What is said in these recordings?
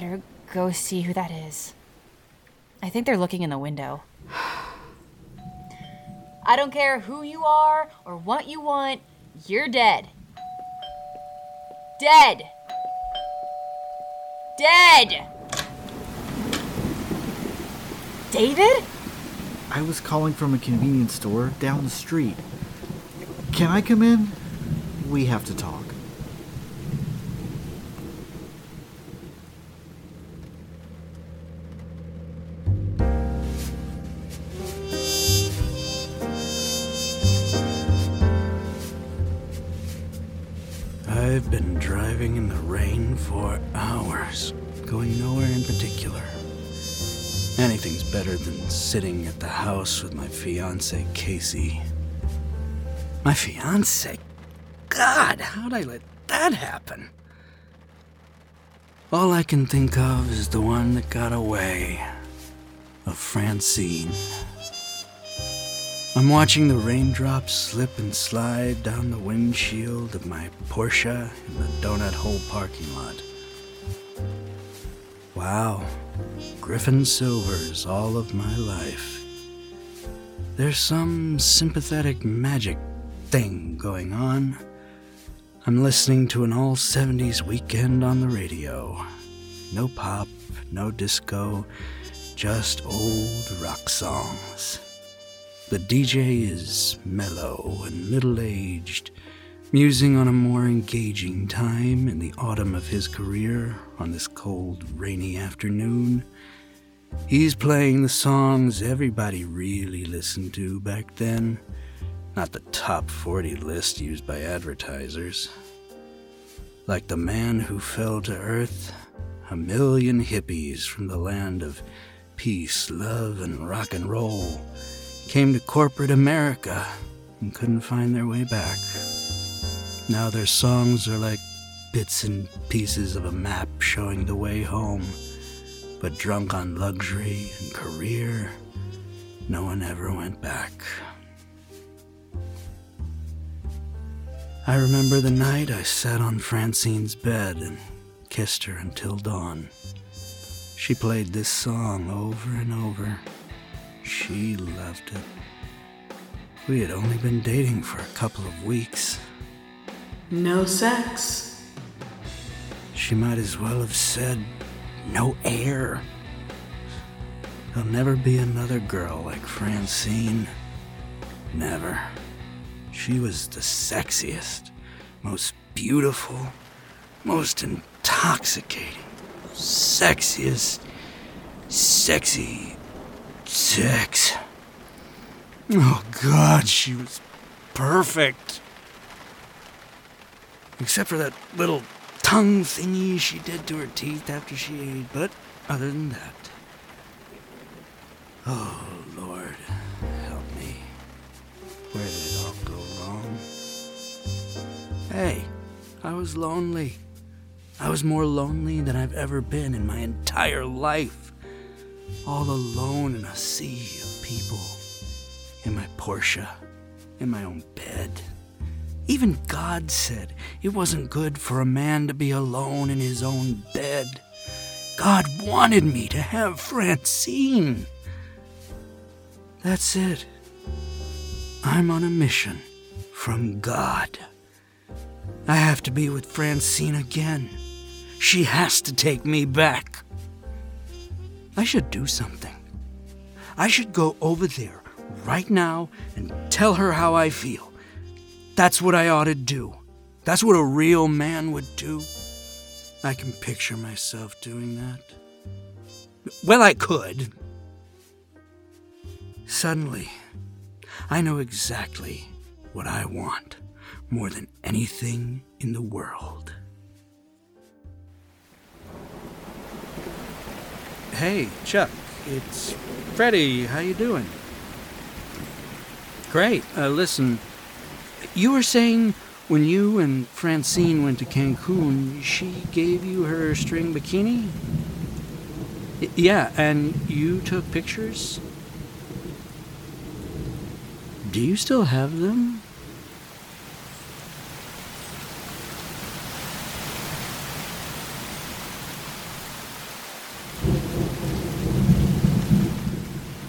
better go see who that is. I think they're looking in the window. I don't care who you are or what you want, you're dead. Dead! Dead! David? I was calling from a convenience store down the street. Can I come in? We have to talk. I've been driving in the rain for hours, going nowhere in particular. Anything's better than sitting at the house with my fiance, Casey. My fiance? God, how'd I let that happen? All I can think of is the one that got away of Francine. I'm watching the raindrops slip and slide down the windshield of my Porsche in the donut hole parking lot. Wow, Griffin Silver's all of my life. There's some sympathetic magic thing going on. I'm listening to an all 70s weekend on the radio. No pop, no disco, just old rock songs. The DJ is mellow and middle aged, musing on a more engaging time in the autumn of his career on this cold, rainy afternoon. He's playing the songs everybody really listened to back then, not the top 40 list used by advertisers. Like the man who fell to earth, a million hippies from the land of peace, love, and rock and roll came to corporate America and couldn't find their way back. Now their songs are like bits and pieces of a map showing the way home, but drunk on luxury and career, no one ever went back. I remember the night I sat on Francine's bed and kissed her until dawn. She played this song over and over. She loved it. We had only been dating for a couple of weeks. No sex. She might as well have said, no air. There'll never be another girl like Francine. Never. She was the sexiest, most beautiful, most intoxicating, sexiest, sexy sex. Oh, God, she was perfect. Except for that little tongue thingy she did to her teeth after she ate, but other than that. Oh, Lord, help me. Where did it all go wrong? Hey, I was lonely. I was more lonely than I've ever been in my entire life. All alone in a sea of people. In my Porsche. In my own bed. Even God said it wasn't good for a man to be alone in his own bed. God wanted me to have Francine. That's it. I'm on a mission from God. I have to be with Francine again. She has to take me back. I should do something. I should go over there right now and tell her how I feel. That's what I ought to do. That's what a real man would do. I can picture myself doing that. Well, I could. Suddenly, I know exactly what I want more than anything in the world. Hey, Chuck, it's Freddie. How you doing? Great. Uh, listen, you were saying when you and Francine went to Cancun, she gave you her string bikini? Yeah, and you took pictures? Do you still have them?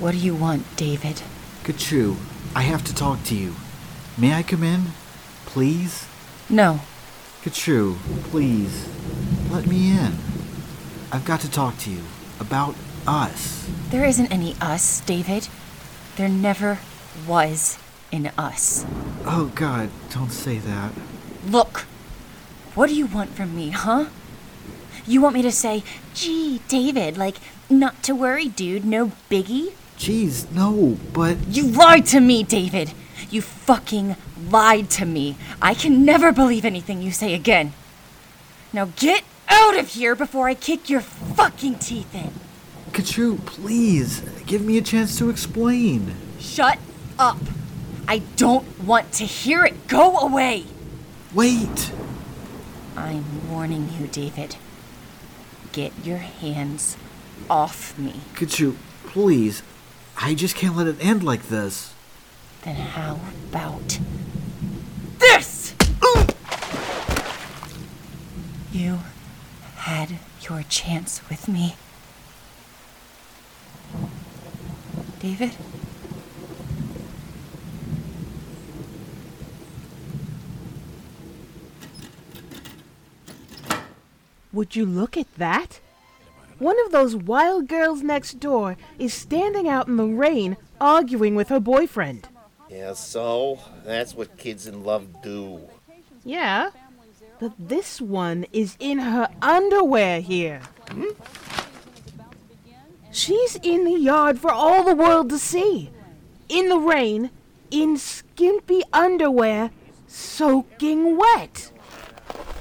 What do you want, David? Katchoo, I have to talk to you. May I come in? Please? No. Katchoo, please. Let me in. I've got to talk to you about us. There isn't any us, David. There never was an us. Oh, God, don't say that. Look, what do you want from me, huh? You want me to say, gee, David, like, not to worry, dude, no biggie? Jeez, no, but. You lied to me, David. You fucking lied to me. I can never believe anything you say again. Now get out of here before I kick your fucking teeth in. Katchoo, please, give me a chance to explain. Shut up. I don't want to hear it. Go away. Wait! I'm warning you, David. Get your hands off me. Katchoo, please. I just can't let it end like this. Then how about this? You had your chance with me. David? Would you look at that? One of those wild girls next door is standing out in the rain arguing with her boyfriend. Yeah, so that's what kids in love do. Yeah, but this one is in her underwear here. Hmm? She's in the yard for all the world to see. In the rain, in skimpy underwear, soaking wet.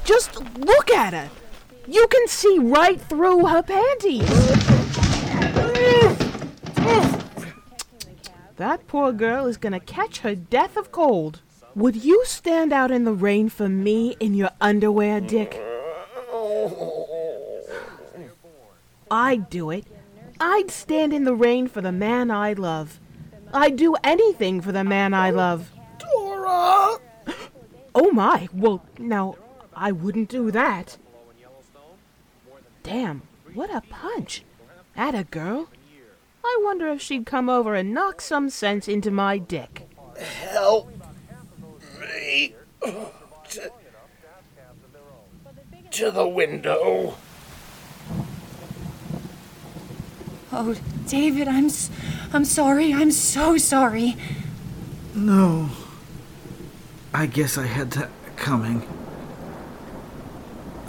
Just look at her. You can see right through her panties. That poor girl is gonna catch her death of cold. Would you stand out in the rain for me in your underwear, Dick? I'd do it. I'd stand in the rain for the man I love. I'd do anything for the man I love. Dora! Oh my, well, now, I wouldn't do that. Damn, what a punch. At a girl. I wonder if she'd come over and knock some sense into my dick. Help me to, to the window. Oh, David, I'm s- I'm sorry. I'm so sorry. No. I guess I had that coming.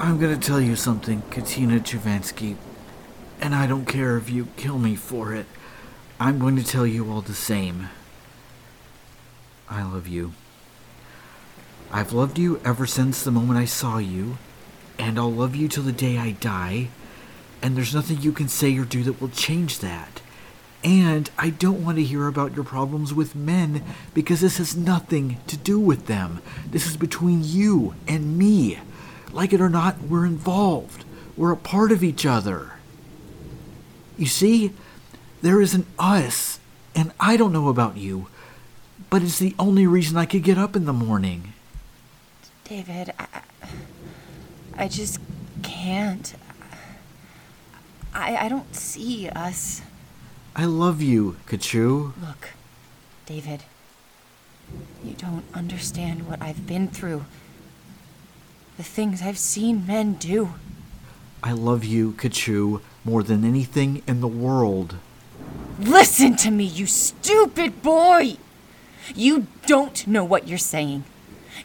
I'm gonna tell you something, Katina Choovanski, and I don't care if you kill me for it. I'm going to tell you all the same. I love you. I've loved you ever since the moment I saw you, and I'll love you till the day I die, and there's nothing you can say or do that will change that. And I don't want to hear about your problems with men because this has nothing to do with them. This is between you and me. Like it or not, we're involved. We're a part of each other. You see, there is an us, and I don't know about you, but it's the only reason I could get up in the morning. David, I, I just can't. I, I don't see us. I love you, Katchoo. Look, David, you don't understand what I've been through. The things I've seen men do. I love you, Katchoo, more than anything in the world. Listen to me, you stupid boy! You don't know what you're saying.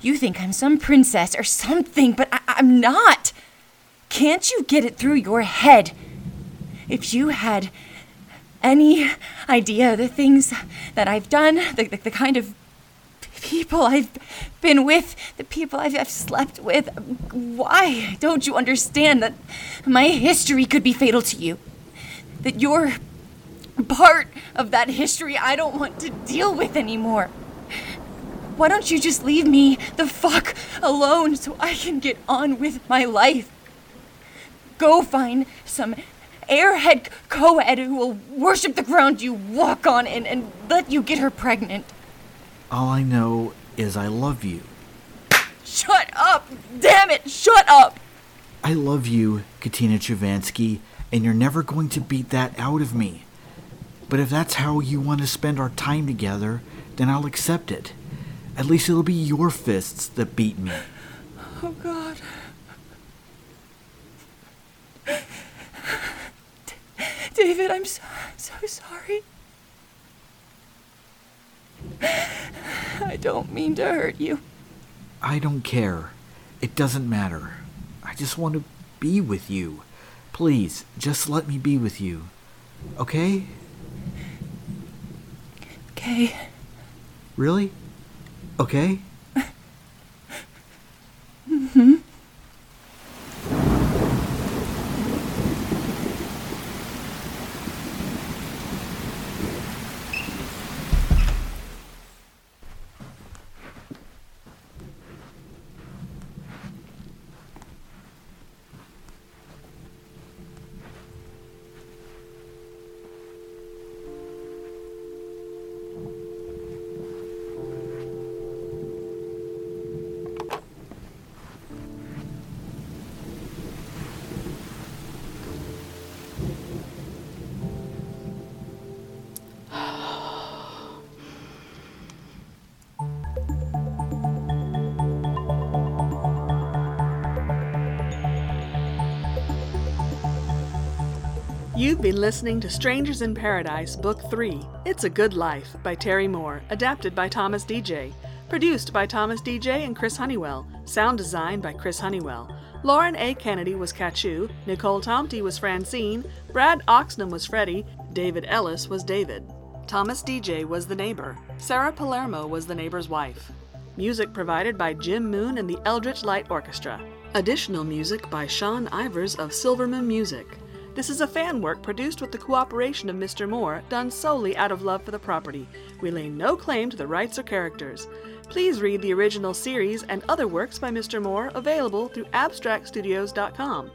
You think I'm some princess or something, but I- I'm not. Can't you get it through your head? If you had any idea of the things that I've done, the, the, the kind of people I've been with, the people I've, I've slept with, why don't you understand that my history could be fatal to you? That you're part of that history I don't want to deal with anymore. Why don't you just leave me the fuck alone so I can get on with my life? Go find some airhead co-ed who will worship the ground you walk on and, and let you get her pregnant. All I know is I love you. Shut up! Damn it, shut up! I love you, Katina Choovanski, and you're never going to beat that out of me. But if that's how you want to spend our time together, then I'll accept it. At least it'll be your fists that beat me. Oh, God. David, I'm so, so sorry. I don't mean to hurt you. I don't care. It doesn't matter. I just want to be with you. Please, just let me be with you. Okay? Okay. Really? Okay? You've been listening to Strangers in Paradise, Book 3 It's a Good Life by Terry Moore, adapted by Thomas DJ. Produced by Thomas DJ and Chris Honeywell. Sound designed by Chris Honeywell. Lauren A. Kennedy was Katchoo, Nicole Tomty was Francine, Brad Oxnam was Freddie, David Ellis was David. Thomas DJ was the neighbor. Sarah Palermo was the neighbor's wife. Music provided by Jim Moon and the Eldritch Light Orchestra. Additional music by Sean Ivers of Silverman Music. This is a fan work produced with the cooperation of Mr. Moore, done solely out of love for the property. We lay no claim to the rights or characters. Please read the original series and other works by Mr. Moore available through abstractstudios.com.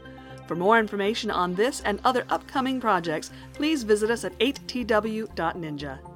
For more information on this and other upcoming projects, please visit us at 8tw.ninja.